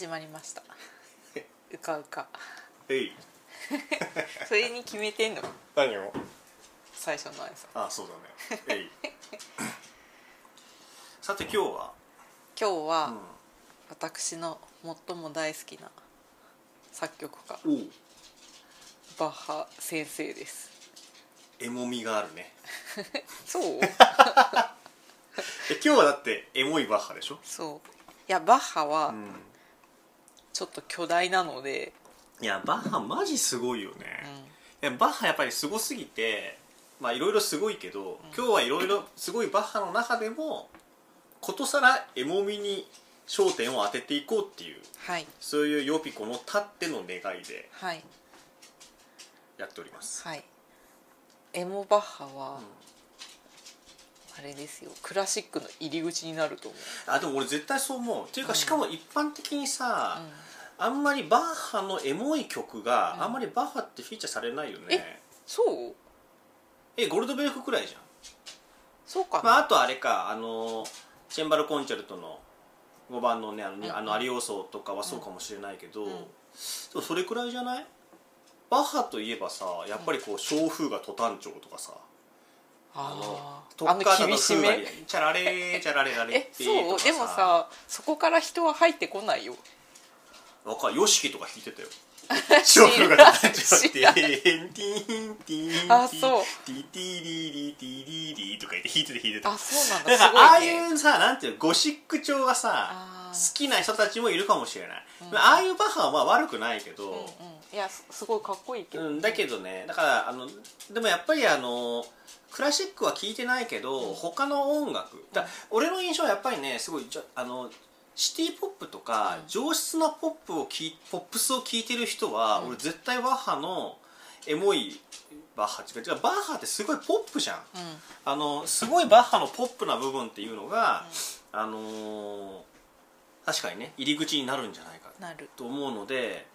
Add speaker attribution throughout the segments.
Speaker 1: 始まりました。うかうか。
Speaker 2: えい。
Speaker 1: それに決めてんの？
Speaker 2: 何を？
Speaker 1: 最初の挨拶。
Speaker 2: あそうだね。えい。さて今日は、
Speaker 1: 今日は、
Speaker 2: うん。
Speaker 1: 私の最も大好きな作曲家
Speaker 2: おう。
Speaker 1: バッハ先生です。
Speaker 2: エモみがあるね。
Speaker 1: そう？
Speaker 2: え今日はだってエモいバッハでしょ、
Speaker 1: そう。いやバッハは
Speaker 2: うん、
Speaker 1: ちょっと巨大なので、
Speaker 2: いやバッハマジすごいよ
Speaker 1: う
Speaker 2: ね、
Speaker 1: ん。
Speaker 2: いやバッハやっぱりすごすぎてまあいろいろすごいけど、今日はいろいろすごいバッハの中でもことさらエモみに焦点を当てていこうっていう
Speaker 1: はい。
Speaker 2: そういうヨピコのたっての願いで
Speaker 1: はい。
Speaker 2: やっております、
Speaker 1: はい。エモバッハは、
Speaker 2: うん
Speaker 1: あれですよ。クラシックの入り口になると思う、
Speaker 2: あでも俺絶対そう思う。っていうか
Speaker 1: うん。
Speaker 2: しかも一般的にさ、
Speaker 1: うん。
Speaker 2: あんまりバッハのエモい曲が、
Speaker 1: うん。
Speaker 2: あんまりバッハってフィーチャーされないよね。
Speaker 1: えそう？
Speaker 2: えゴルドベルクくらいじゃん。
Speaker 1: そうかな、
Speaker 2: まあ、あとあれかあのチェンバロコンチェルトの5番のねあの,、
Speaker 1: うん。
Speaker 2: あのアリオーソとかはそうかもしれないけど、
Speaker 1: うん。
Speaker 2: でもそれくらいじゃない？バッハといえばさやっぱりこう小風がトタン調とかさ
Speaker 1: あ
Speaker 2: ト
Speaker 1: ーあの厳しめ？
Speaker 2: チャラレーチャラレラレて
Speaker 1: そうでもさそこから人は入ってこないよ
Speaker 2: わかるヨシキとか弾いてたよ小風がトタン調って
Speaker 1: 知らん
Speaker 2: ティティーンティーン
Speaker 1: あそう
Speaker 2: ティィーリリティーリリとか言って弾いてて弾いてた
Speaker 1: あそうなんだ
Speaker 2: だ
Speaker 1: すごいね
Speaker 2: からああいうさなんていうのゴシック調がさ好きな人たちもいるかもしれない、
Speaker 1: うん
Speaker 2: ああいうバッハはまあ悪くないけど、
Speaker 1: うんうんいやすすごいかっこいいけど、
Speaker 2: うんだけどねだからあのでもやっぱりあのクラシックは聴いてないけど、他の音楽。だ俺の印象はやっぱりねすごいじゃあのシティポップとか、
Speaker 1: うん。
Speaker 2: 上質なポップをきポップスを聴いてる人は、
Speaker 1: うん。
Speaker 2: 俺絶対バッハのエモいバッハ違うバッハってすごいポップじゃん。
Speaker 1: うん。
Speaker 2: あのすごいバッハのポップな部分っていうのが、あのー確かにね入り口になるんじゃないかと思うので、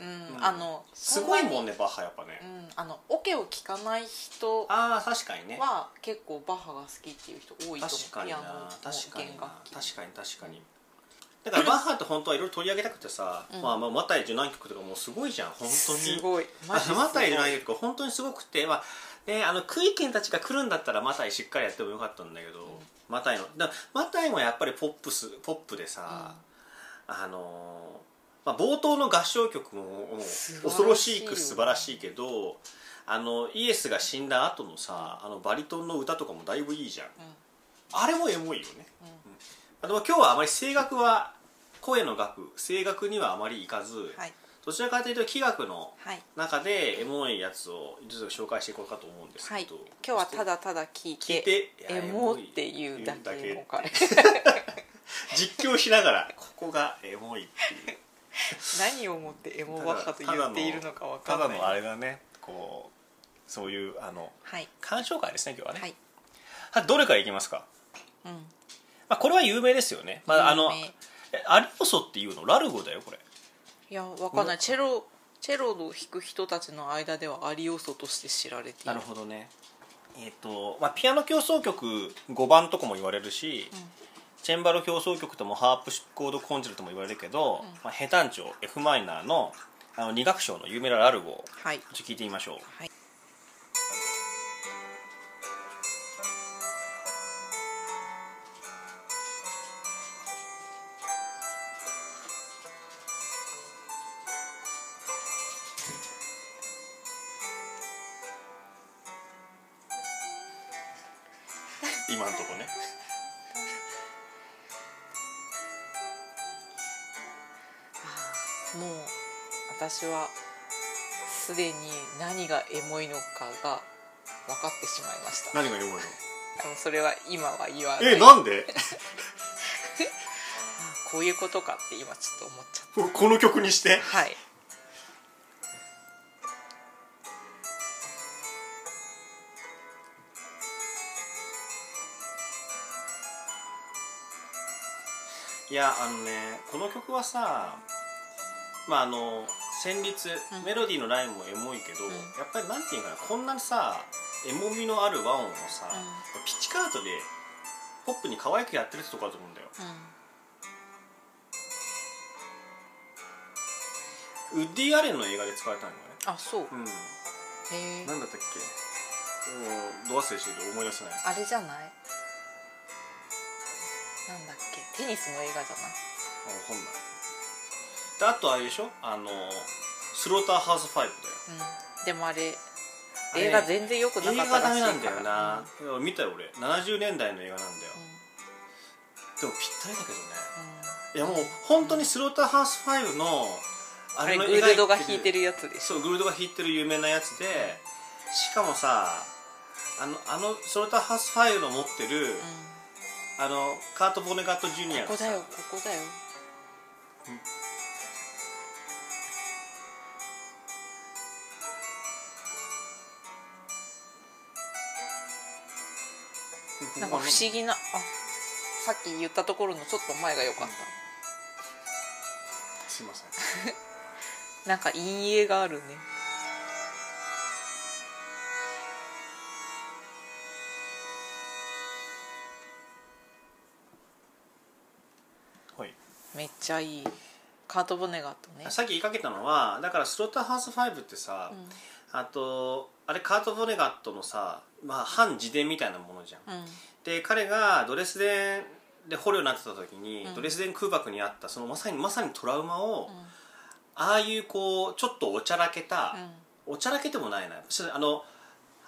Speaker 1: うん、
Speaker 2: うん。
Speaker 1: あの
Speaker 2: すごいもん
Speaker 1: ね
Speaker 2: ねバッハやっぱね、
Speaker 1: うん。あのオケを聴かない人
Speaker 2: ああ確かにね。
Speaker 1: は結構バッハが好きっていう人多いと思う。
Speaker 2: 確かにな。
Speaker 1: ピアノの
Speaker 2: 確かに確かに確かに。だからバッハって本当はいろいろ取り上げたくてさ、
Speaker 1: うん。
Speaker 2: まあまあマタイ受難曲とかもうすごいじゃん。本当に。
Speaker 1: すごい。マ
Speaker 2: タイ受難曲とか本当にすごくてまあねあのクイケンたちが来るんだったらマタイしっかりやってもよかったんだけど、マタイの。だマタイもやっぱりポップスポップでさ、あのーまあ、冒頭の合唱曲も恐ろしく素晴らしいけどあのイエスが死んだ後のさあのバリトンの歌とかもだいぶいいじゃん。
Speaker 1: うん。
Speaker 2: あれもエモいよね、
Speaker 1: うん。
Speaker 2: でも今日はあまり声楽は声の楽声楽にはあまりいかず、
Speaker 1: はい。
Speaker 2: どちらかというと器楽の
Speaker 1: はい。
Speaker 2: 中でエモいやつをちょっと紹介していこうかと思うんです
Speaker 1: はい。
Speaker 2: けど、
Speaker 1: 今日はただただ聞いてエモっていうだけ。
Speaker 2: 実況しながらここがエモいっていう
Speaker 1: 何をもってエモバッハと言っているのかわかんない。
Speaker 2: ただのあれだね。こうそういうあの
Speaker 1: はい。
Speaker 2: 鑑賞会ですね今日はね、
Speaker 1: はい。
Speaker 2: はどれからいきますか、
Speaker 1: うん。
Speaker 2: まあ、これは有名ですよね、まあ、あのアリオソっていうの？ラルゴだよこれ。
Speaker 1: いやわかんない。チェロチェロを弾く人たちの間ではアリオソとして知られている。
Speaker 2: なるほどね。えっ、と、まあ、ピアノ協奏曲5番とかも言われるし、チェンバロ協奏曲ともハープコードコンチェルトも言われるけど、まあ、ヘタン調 F マイナーのあの2楽章の有名なラルゴを
Speaker 1: はい。
Speaker 2: ちょっと聞いてみましょう。
Speaker 1: はいがエモいのかが分かってしまいました。
Speaker 2: 何がエモいの？
Speaker 1: でもそれは今は言わない。
Speaker 2: えなんで？
Speaker 1: こういうことかって今ちょっと思っちゃっ
Speaker 2: この曲にして？
Speaker 1: たはい。
Speaker 2: いやあのねこの曲はさまああの旋律
Speaker 1: うん
Speaker 2: メロディーのラインもエモいけど、
Speaker 1: ん。
Speaker 2: やっぱりなんていうかなこんなさエモみのある和音をさ、
Speaker 1: う
Speaker 2: ピッチカートでポップに可愛くやってるってとこだと思うんだよ。
Speaker 1: うん。
Speaker 2: ウッディ・アレンの映画で使われたのね。
Speaker 1: あそう。
Speaker 2: うん。
Speaker 1: へえ。
Speaker 2: なんだったっけ？もうど忘れしてる思い出せない。
Speaker 1: あれじゃない？なんだっけ？テニスの映画じゃない？
Speaker 2: あわかんないであとあれでしょ？あのスローターハウス5だよ。
Speaker 1: うん。でもあれ映画全然良くなか
Speaker 2: 映
Speaker 1: ったらしいから。
Speaker 2: 画ダメなんだよな、見たよ俺。70年代の映画なんだよ。
Speaker 1: うん。
Speaker 2: でもぴったりだけどね。
Speaker 1: うん。
Speaker 2: いやもう本当にスローターハウス5の
Speaker 1: あれ
Speaker 2: の
Speaker 1: グルドが
Speaker 2: 描いて
Speaker 1: 弾いてるやつで
Speaker 2: そうグルドが弾いてる有名なやつでしかもさあのあのスローターハウス5の持ってる、
Speaker 1: う
Speaker 2: あのカート・ボネガット・ジュニアが
Speaker 1: ここだよここだよなんか不思議なあさっき言ったところのちょっと前が良かった。
Speaker 2: すいません。
Speaker 1: なんか陰影があるね。
Speaker 2: はい。
Speaker 1: めっちゃいい。カート・ボネガットね。
Speaker 2: さっき言いかけたのはだからスローターハウス5ってさ、あとあれカート・ボネガットのさ、まあ、反自伝みたいなものじゃん、
Speaker 1: うん。
Speaker 2: で彼がドレスデンで捕虜になってた時に、
Speaker 1: うん。
Speaker 2: ドレスデン空爆にあったそのまさにまさにトラウマを、
Speaker 1: うん。
Speaker 2: ああいうこうちょっとおちゃらけた、
Speaker 1: うん。
Speaker 2: おちゃらけてもないなあの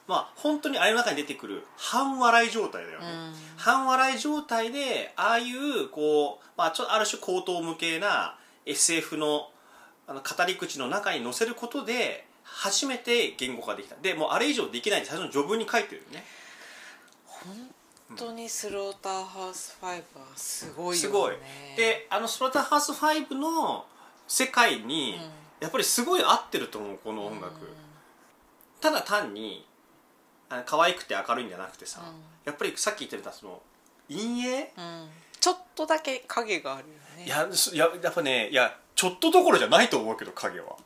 Speaker 2: まあ本当にあれの中に出てくる半笑い状態だよね、
Speaker 1: うん。
Speaker 2: 半笑い状態でああいうこう、まあ、ちょある種高等無形な SF のあの語り口の中に載せることで初めて言語化できた。でもうあれ以上できないって最初の序文に書いてるよね。
Speaker 1: 本当にスローターハウス5はすごいよね。
Speaker 2: すごい。であのスローターハウス5の世界に、
Speaker 1: うん。
Speaker 2: やっぱりすごい合ってると思うこの音楽、ただ単に可愛くて明るいんじゃなくてさ、
Speaker 1: うん。
Speaker 2: やっぱりさっき言ってたその陰影、
Speaker 1: うん。うんちょっとだけ影があるよね。
Speaker 2: いやすいややっぱねいやちょっとどころじゃないと思うけど影は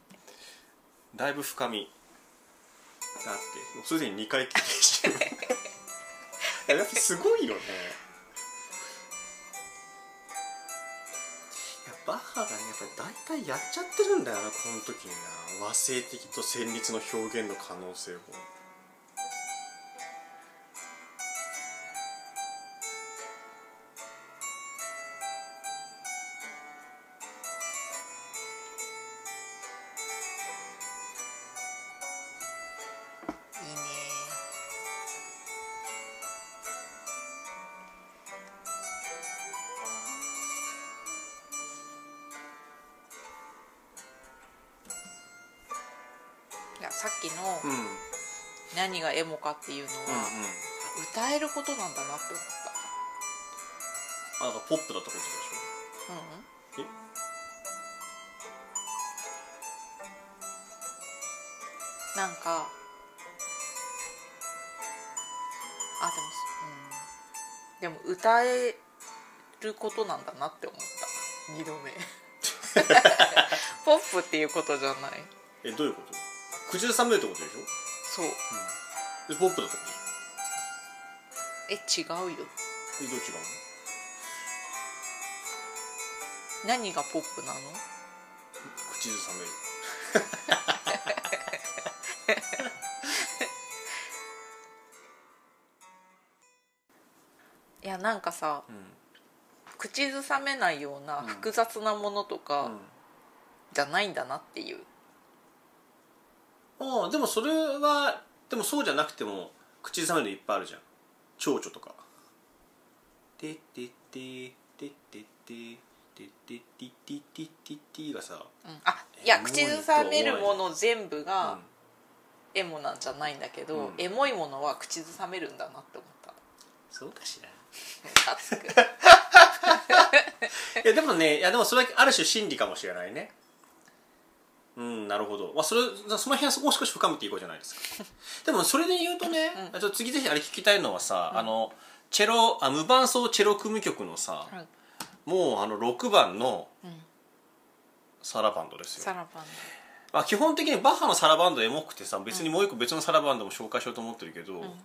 Speaker 2: だいぶ深みがあってもうすでに2回経験してや やっぱすごいよね。バッハがねやっぱり大体やっちゃってるんだよなこの時にな。和声的と旋律の表現の可能性を
Speaker 1: 何がエモかっていうのは、歌えることなんだなって思っ
Speaker 2: あだからポップだったことでし
Speaker 1: た、うん、
Speaker 2: ょえ？
Speaker 1: なんかあでも、うん、でも歌えることなんだなって思った。二度目。ポップっていうことじゃない。
Speaker 2: えどういうこと？口ずさめるってことでしょ？
Speaker 1: そう。
Speaker 2: でポップだった
Speaker 1: え違うよ。
Speaker 2: えどう違うの？
Speaker 1: 何がポップなの？
Speaker 2: 口ずさめる
Speaker 1: いやなんかさ
Speaker 2: うん。
Speaker 1: 口ずさめないような複雑なものとかじゃないんだなっていう、
Speaker 2: ああでもそれはでもそうじゃなくても口ずさめるのいっぱいあるじゃん。蝶々とか「てってっててってっててってってってってってって」がさ
Speaker 1: うん。あいや口ずさめるもの全部
Speaker 2: う
Speaker 1: が
Speaker 2: ん。
Speaker 1: エモなんじゃないんだけど、
Speaker 2: うん。
Speaker 1: エモいものは口ずさめるんだなって思った。
Speaker 2: そうかしら。いやでもねいやでもそれはある種真理かもしれないねうんなるほど、まあ、それその辺はもう少し深めていこうじゃないですか。でもそれで言うとね、
Speaker 1: うん。
Speaker 2: ちょっと次ぜひあれ聞きたいのはさ、あのチェロあ無伴奏チェロ組曲のさ、
Speaker 1: はい。
Speaker 2: もうあの6番の
Speaker 1: うん。
Speaker 2: サラバンドですよ。
Speaker 1: サラバン
Speaker 2: まあ、基本的にバッハのサラバンドエモくてさ別にもう一個別のサラバンドも紹介しようと思ってるけど、
Speaker 1: ん。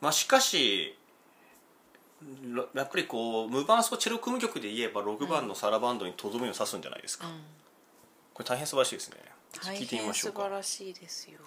Speaker 2: まあしかしらやっぱりこう無伴奏チェロ組曲で言えば6番のサラバンドにとどめを刺すんじゃないですか、
Speaker 1: ドうん
Speaker 2: これ大変素晴らしいですね。
Speaker 1: 大
Speaker 2: 聞いてみ
Speaker 1: 変
Speaker 2: ましょうか。
Speaker 1: 素晴らしいですよ。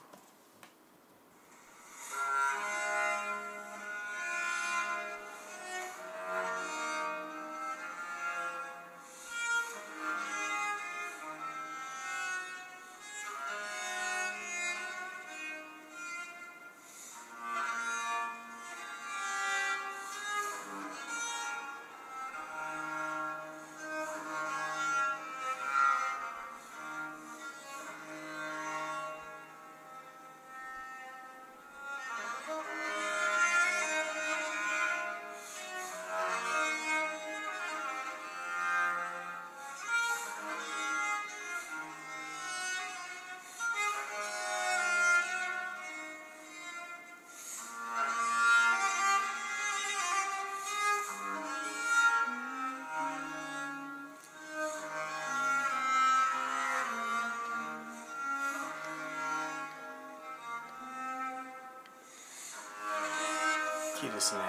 Speaker 2: いいですね、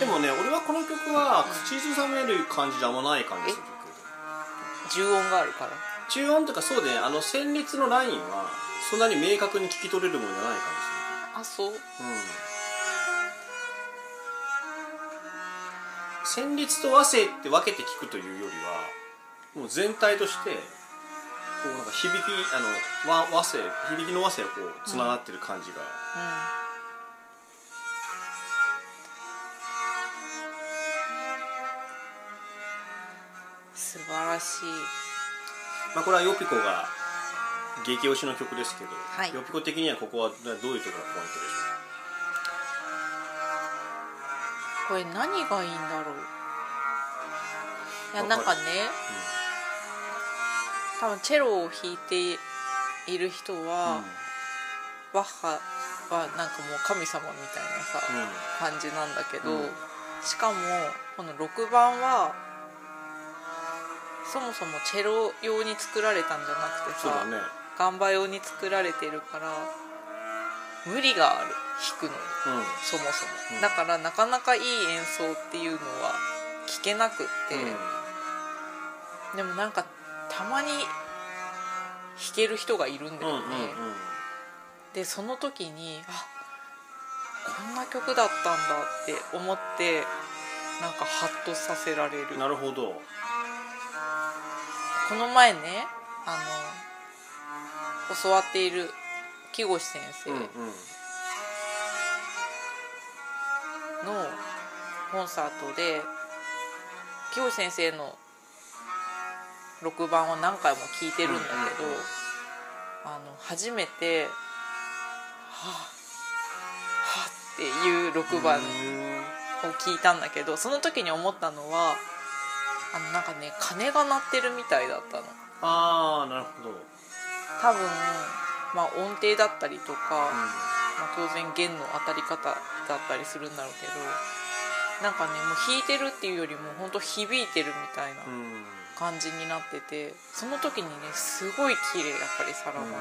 Speaker 2: でもね俺はこの曲は口ずさめる感じじゃあんまない感じする曲。
Speaker 1: 重音があるから。
Speaker 2: 中音とかそうで、ね、あの旋律のラインはそんなに明確に聞き取れるものじゃない感
Speaker 1: あそう
Speaker 2: じする。う。ん。旋律と和声って分けて聞くというよりはもう全体としてこうなんか響きあの和和声響きの和声がこうつながってる感じが、
Speaker 1: うん。素晴しい。
Speaker 2: まあ、これはヨピコが激推しの曲ですけど、
Speaker 1: はい。
Speaker 2: ヨピコ的にはここはどういうところがポイントでしょ
Speaker 1: これ何がいいんだろう？いやなんかね多分チェロを弾いている人
Speaker 2: う
Speaker 1: は、
Speaker 2: か、
Speaker 1: バッハはなんかもう神様みたいなさ、
Speaker 2: うん。
Speaker 1: 感じなんだけど、
Speaker 2: うん。
Speaker 1: しかもこの6番はそもそもチェロ用に作られたんじゃなくてさ、
Speaker 2: ね。
Speaker 1: ガンバ用に作られてるから無理がある。弾くのに。
Speaker 2: うん。
Speaker 1: そもそも、
Speaker 2: うん。
Speaker 1: だからなかなかいい演奏っていうのは聞けなくって、でもなんかたまに弾ける人がいるんだ
Speaker 2: うんうん
Speaker 1: よね、でその時にあこんな曲だったんだって思ってなんかハッとさせられる。
Speaker 2: うんなるほど
Speaker 1: この前ねあの教わっている木越先生のコンサートで木越先生の6番を何回も聴いてるんだけど、あの初めて「はあはあ」っていう6番を聞いたんだけどその時に思ったのはあのなんかね鐘が鳴ってるみたいだったの。
Speaker 2: ああなるほど、
Speaker 1: 多分、まあ、音程だったりとか、まあ、当然弦の当たり方だったりするんだろうけどなんかねもう弾いてるっていうよりも本当響いてるみたいな
Speaker 2: うん。うん
Speaker 1: 感じになっててその時にねすごい綺麗やっぱりサラバン
Speaker 2: い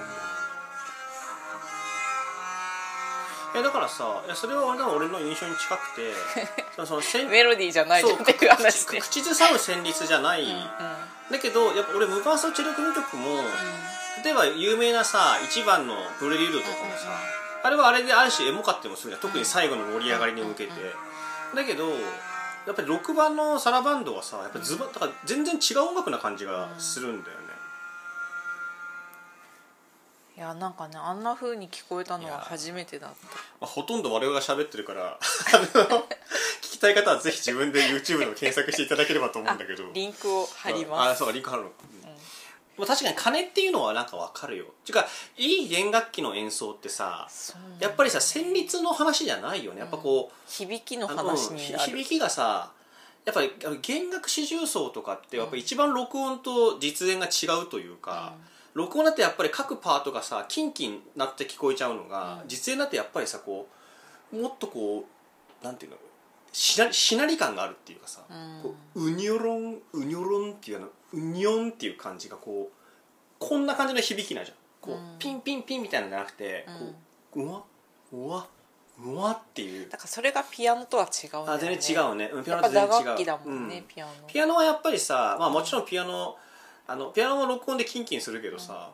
Speaker 2: やだからさいやそれは俺の印象に近くて そのその旋
Speaker 1: メロディーじゃないじゃんっていう話で
Speaker 2: 口口ずさむ旋律じゃない、
Speaker 1: うんうん。
Speaker 2: だけどやっぱ俺無伴奏チェロ組曲も、例えば有名なさ1番の「ブルリルド」とかもさ、
Speaker 1: うん。うんうん
Speaker 2: あれはあれである種エモかってもするじゃん。特に最後の盛り上がりに向けて、だけどやっぱり6番のサラバンドはさやっぱズバだから全然違う音楽な感じがするんだよね、
Speaker 1: いやなんかねあんな風に聞こえたのは初めてだった。
Speaker 2: まあ、ほとんど我々が喋ってるから あの聞きたい方はぜひ自分で YouTube でも検索していただければと思うんだけど。
Speaker 1: リンクを貼り
Speaker 2: あ
Speaker 1: ます。
Speaker 2: そうリンク貼るの、まあ確かに鐘っていうのはなんかわかるよ。ていうかいい弦楽器の演奏ってさ
Speaker 1: そうなん
Speaker 2: やっぱりさ旋律の話じゃないよね。やっぱこう、
Speaker 1: 響きの
Speaker 2: あの
Speaker 1: 話になる。
Speaker 2: ひ響きがさやっぱりあの弦楽四重奏とかってやっぱり一番録音と実演が違うというか、録音だってやっぱり各パートがさキンキンなって聞こえちゃうのが、
Speaker 1: うん。
Speaker 2: 実演だってやっぱりさこうもっとこうなんていうのしなしなり感があるっていうかさ、
Speaker 1: うん。
Speaker 2: こううにょろんうにょろんっていうあのうにょんっていう感じがこうこんな感じの響きなんじゃん。こう、
Speaker 1: うん。
Speaker 2: ピンピンピンみたいなのじゃなくて、こううわうわうわっていう。
Speaker 1: だからそれがピアノとは違うね。
Speaker 2: あ全然違うね。うんピアノと全然違う。うん。
Speaker 1: ピアノ。
Speaker 2: ピアノはやっぱりさ、まあ、もちろんピアノあのピアノも録音でキンキンするけどさ、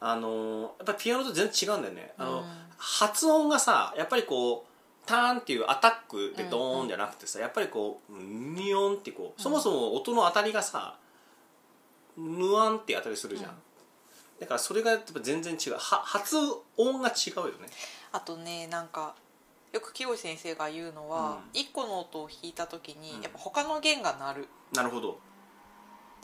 Speaker 2: あのやっぱりピアノと全然違うんだよね。あの、
Speaker 1: うん。
Speaker 2: 発音がさやっぱりこうターンっていうアタックでドーンじゃなくてさ、やっぱりこうニヨンってこうそもそも音の当たりがさヌワンって当たりするじゃん、
Speaker 1: うん。
Speaker 2: だからそれがやっぱ全然違う。は発音が違うよね。
Speaker 1: あとねなんかよく木越先生が言うのは、
Speaker 2: うん。
Speaker 1: 一個の音を弾いた時に、
Speaker 2: うん。
Speaker 1: やっぱ他の弦が鳴る。
Speaker 2: なるほど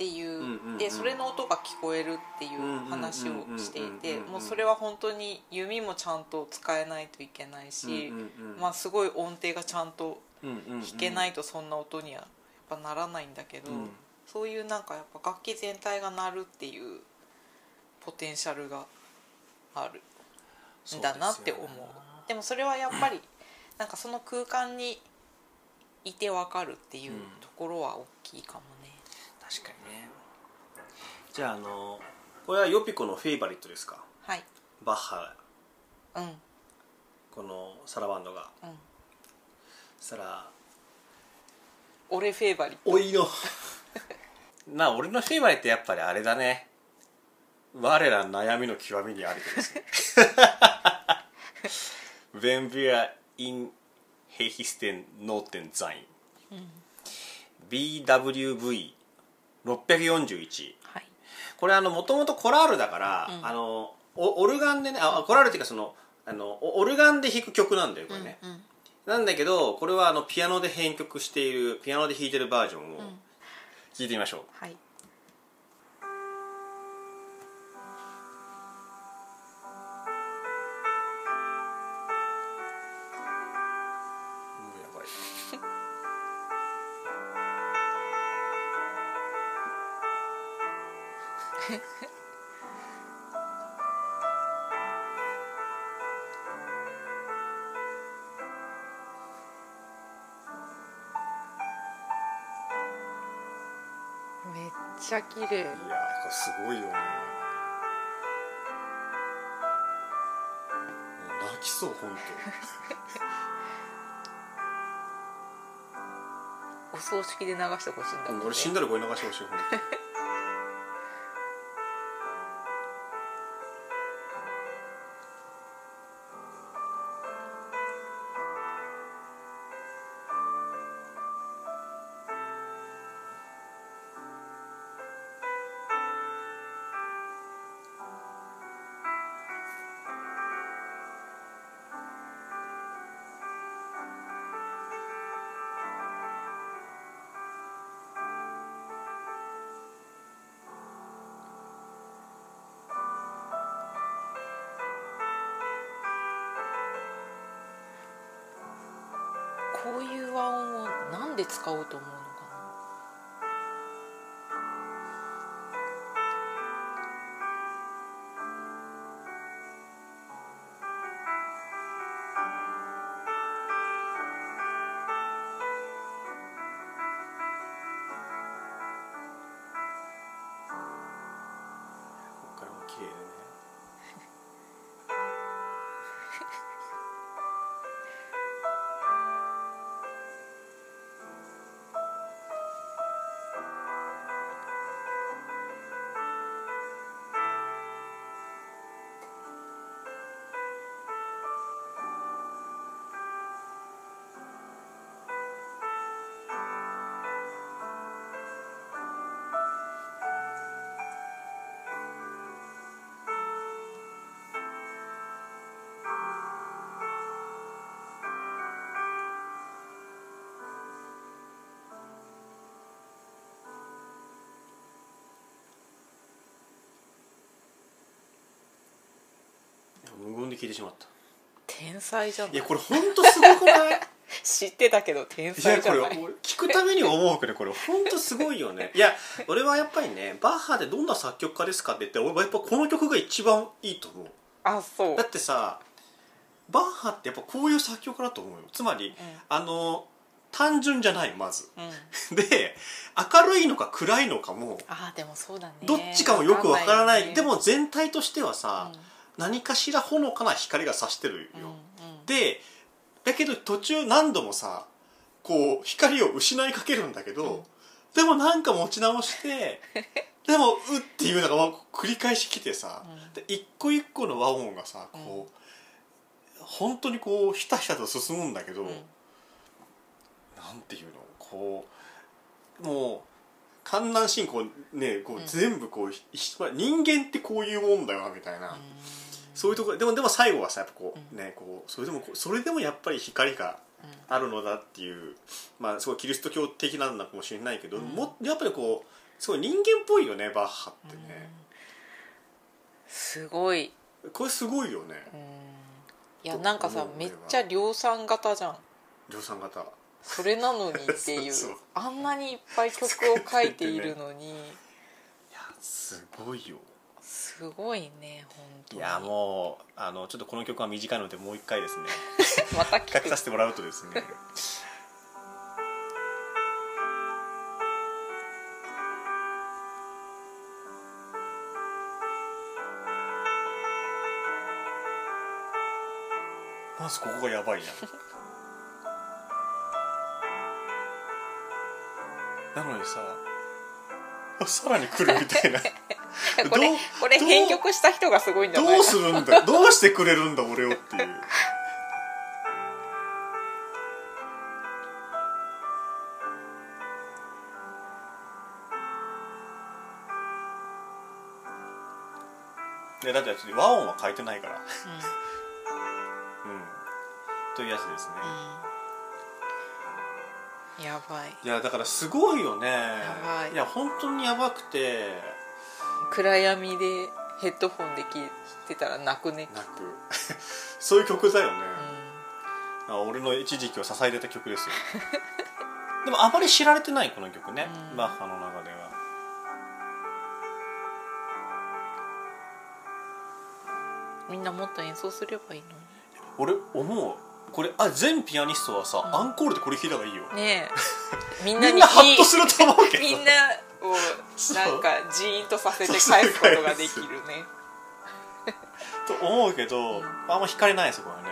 Speaker 1: っていう,、でそれの音が聞こえるっていう話をしていてもうそれは本当に弓もちゃんと使えないといけないし、まあ、すごい音程がちゃんと弾けないとそんな音にはやっぱならないんだけど、
Speaker 2: うん。
Speaker 1: そういうなんかやっぱ楽器全体が鳴るっていうポテンシャルがあるんだなって思う。
Speaker 2: で
Speaker 1: もそれはやっぱりなんかその空間にいてわかるっていうところは大きいかもね、
Speaker 2: 確かにね。じゃああのこれはヨピコのフェイバリットですか？
Speaker 1: はい。
Speaker 2: バッハ。
Speaker 1: うん。
Speaker 2: このサラバンドが。
Speaker 1: うん。
Speaker 2: そしたら
Speaker 1: 俺フェイバリット。
Speaker 2: おいの。な俺のフェイバリットやっぱりあれだね。我ら悩みの極みにあるですね Wenn wir in Hechisten Noten sein、BWV641
Speaker 1: はい。
Speaker 2: これあのもともとコラールだから、
Speaker 1: うん。
Speaker 2: あのおオルガンでねあコラールっていうかそのあのおオルガンで弾く曲なんだよこれね、
Speaker 1: うんうん。
Speaker 2: なんだけどこれはあのピアノで編曲しているピアノで弾いてるバージョンを
Speaker 1: ん。
Speaker 2: 聴いてみましょう、
Speaker 1: はいめっちゃ綺麗。
Speaker 2: いやーこれすごいよ。ねもう泣きそう本
Speaker 1: お葬式で流してほしいんだもん、ね、
Speaker 2: 当俺死んだらこれ流してほしい本当
Speaker 1: こういう和音をなんで使おうと思う
Speaker 2: 無言で聞いてしまった。
Speaker 1: 天才じゃない。
Speaker 2: いやこれ本当すごくない？
Speaker 1: 知ってたけど天
Speaker 2: いや
Speaker 1: 才じゃない。
Speaker 2: これ俺聞くために思うけどこれ本当すごいよね。いや俺はやっぱりねバッハでどんな作曲家ですかって言って俺はやっぱこの曲が一番いいと思う。
Speaker 1: あそう。
Speaker 2: だってさバッハってやっぱこういう作曲家だと思うよ。つまり、あの単純じゃないまず。
Speaker 1: うん、うん、
Speaker 2: で明るいのか暗いのかも
Speaker 1: あーでもそうだね。
Speaker 2: どっちかもよくわからない。でも全体としてはさ、
Speaker 1: うん
Speaker 2: 何かしらほのかな光が差してるよ、
Speaker 1: うんうん。
Speaker 2: でだけど途中何度もさこう光を失いかけるんだけど、
Speaker 1: うん。
Speaker 2: でもなんか持ち直して でも「う」っていうのがまあ繰り返し来てさ、
Speaker 1: うん。
Speaker 2: で一個一個の和音がさこう、本当にこうひたひたと進むんだけど、
Speaker 1: うん。
Speaker 2: なんていうのこうもう観南進行ねこう
Speaker 1: うん。
Speaker 2: 全部こう、ひひ人間ってこういうもんだよなみたいな、そういうところでもでも最後はさやっぱこう、
Speaker 1: うん。
Speaker 2: ねこうそれでもそれでもやっぱり光があるのだっていうまあすごいキリスト教的なのかもしれないけど、
Speaker 1: うん。
Speaker 2: もやっぱりこうすごい人間っぽいよねバッハってね、
Speaker 1: すごい、
Speaker 2: これすごいよね。
Speaker 1: うん、いやなんかさめっちゃ量産型じゃん。
Speaker 2: 量産型。
Speaker 1: それなのにっていう。あんなにいっぱい曲を書いているのに。
Speaker 2: いやすごいよ
Speaker 1: すごいね本当に。
Speaker 2: いやもうあのちょっとこの曲は短いのでもう一回ですね。
Speaker 1: また聞く。
Speaker 2: 書きさせてもらうとですね。まずここがやばいな。なのにさあさらに来るみたいな
Speaker 1: これこれ編曲した人がすごいんじゃない
Speaker 2: どうするんだ？どうしてくれるんだ俺をっていう。でだって和音は変えてないから。うん。というやつですね、
Speaker 1: うん、やばい。
Speaker 2: いやだからすごいよね。
Speaker 1: ばい
Speaker 2: や本当にやばくて
Speaker 1: 暗闇でヘッドフォンで聴いてたら泣くね、
Speaker 2: なく。そういう曲だよね、
Speaker 1: う
Speaker 2: あ俺の一時期を支えてた曲ですよ。でもあまり知られてないこの曲ね、
Speaker 1: うん。
Speaker 2: バッハの中では。
Speaker 1: ん、みんなもっと演奏すればいい
Speaker 2: 俺思う。これあ全ピアニストはさ、
Speaker 1: うん。
Speaker 2: アンコールでこれ弾いた方がいいよ。
Speaker 1: のねえ。みんなに
Speaker 2: みんなハッとすると思うけど。
Speaker 1: みんなをなんかジーンとさせて返すことができるね、
Speaker 2: と思うけど、
Speaker 1: うん。
Speaker 2: あんま弾かれないそこはね、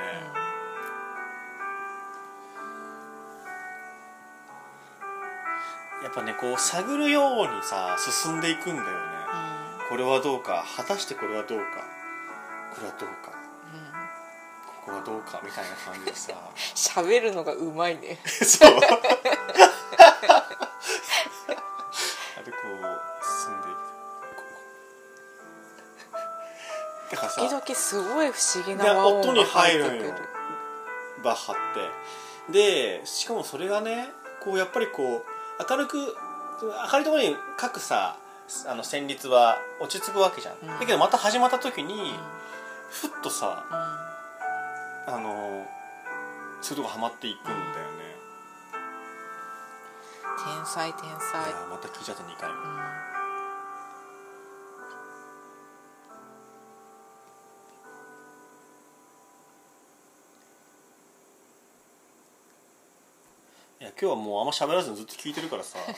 Speaker 2: やっぱねこう探るようにさ進んでいくんだよね、
Speaker 1: うん。
Speaker 2: これはどうか果たしてこれはどうか。これはどうか。
Speaker 1: うん
Speaker 2: ここはどうかみたいな感じでさ。
Speaker 1: 喋るのがうまいね。
Speaker 2: そう あでこう進んでいく。だからさ
Speaker 1: 時々すごい不思議な音
Speaker 2: 音に
Speaker 1: が入
Speaker 2: 入る。んよ
Speaker 1: ってくる
Speaker 2: バッハって。でしかもそれがねこうやっぱりこう明るく明るいところに各さあの旋律は落ち着くわけじゃん、
Speaker 1: うん。
Speaker 2: だけどまた始まった時に、ふっとさ
Speaker 1: うん。
Speaker 2: あのそういうとこハマっていくんだよね、
Speaker 1: 天才天才、
Speaker 2: いやまた聞いちゃって2回目
Speaker 1: うん。
Speaker 2: いや今日はもうあんま喋らずにずっと聞いてるからさ。あ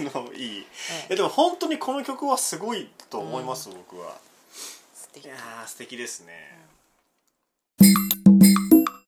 Speaker 2: のいい。いやでも本当にこの曲はすごいと思います、僕は。
Speaker 1: 素敵。
Speaker 2: いやー素敵ですね、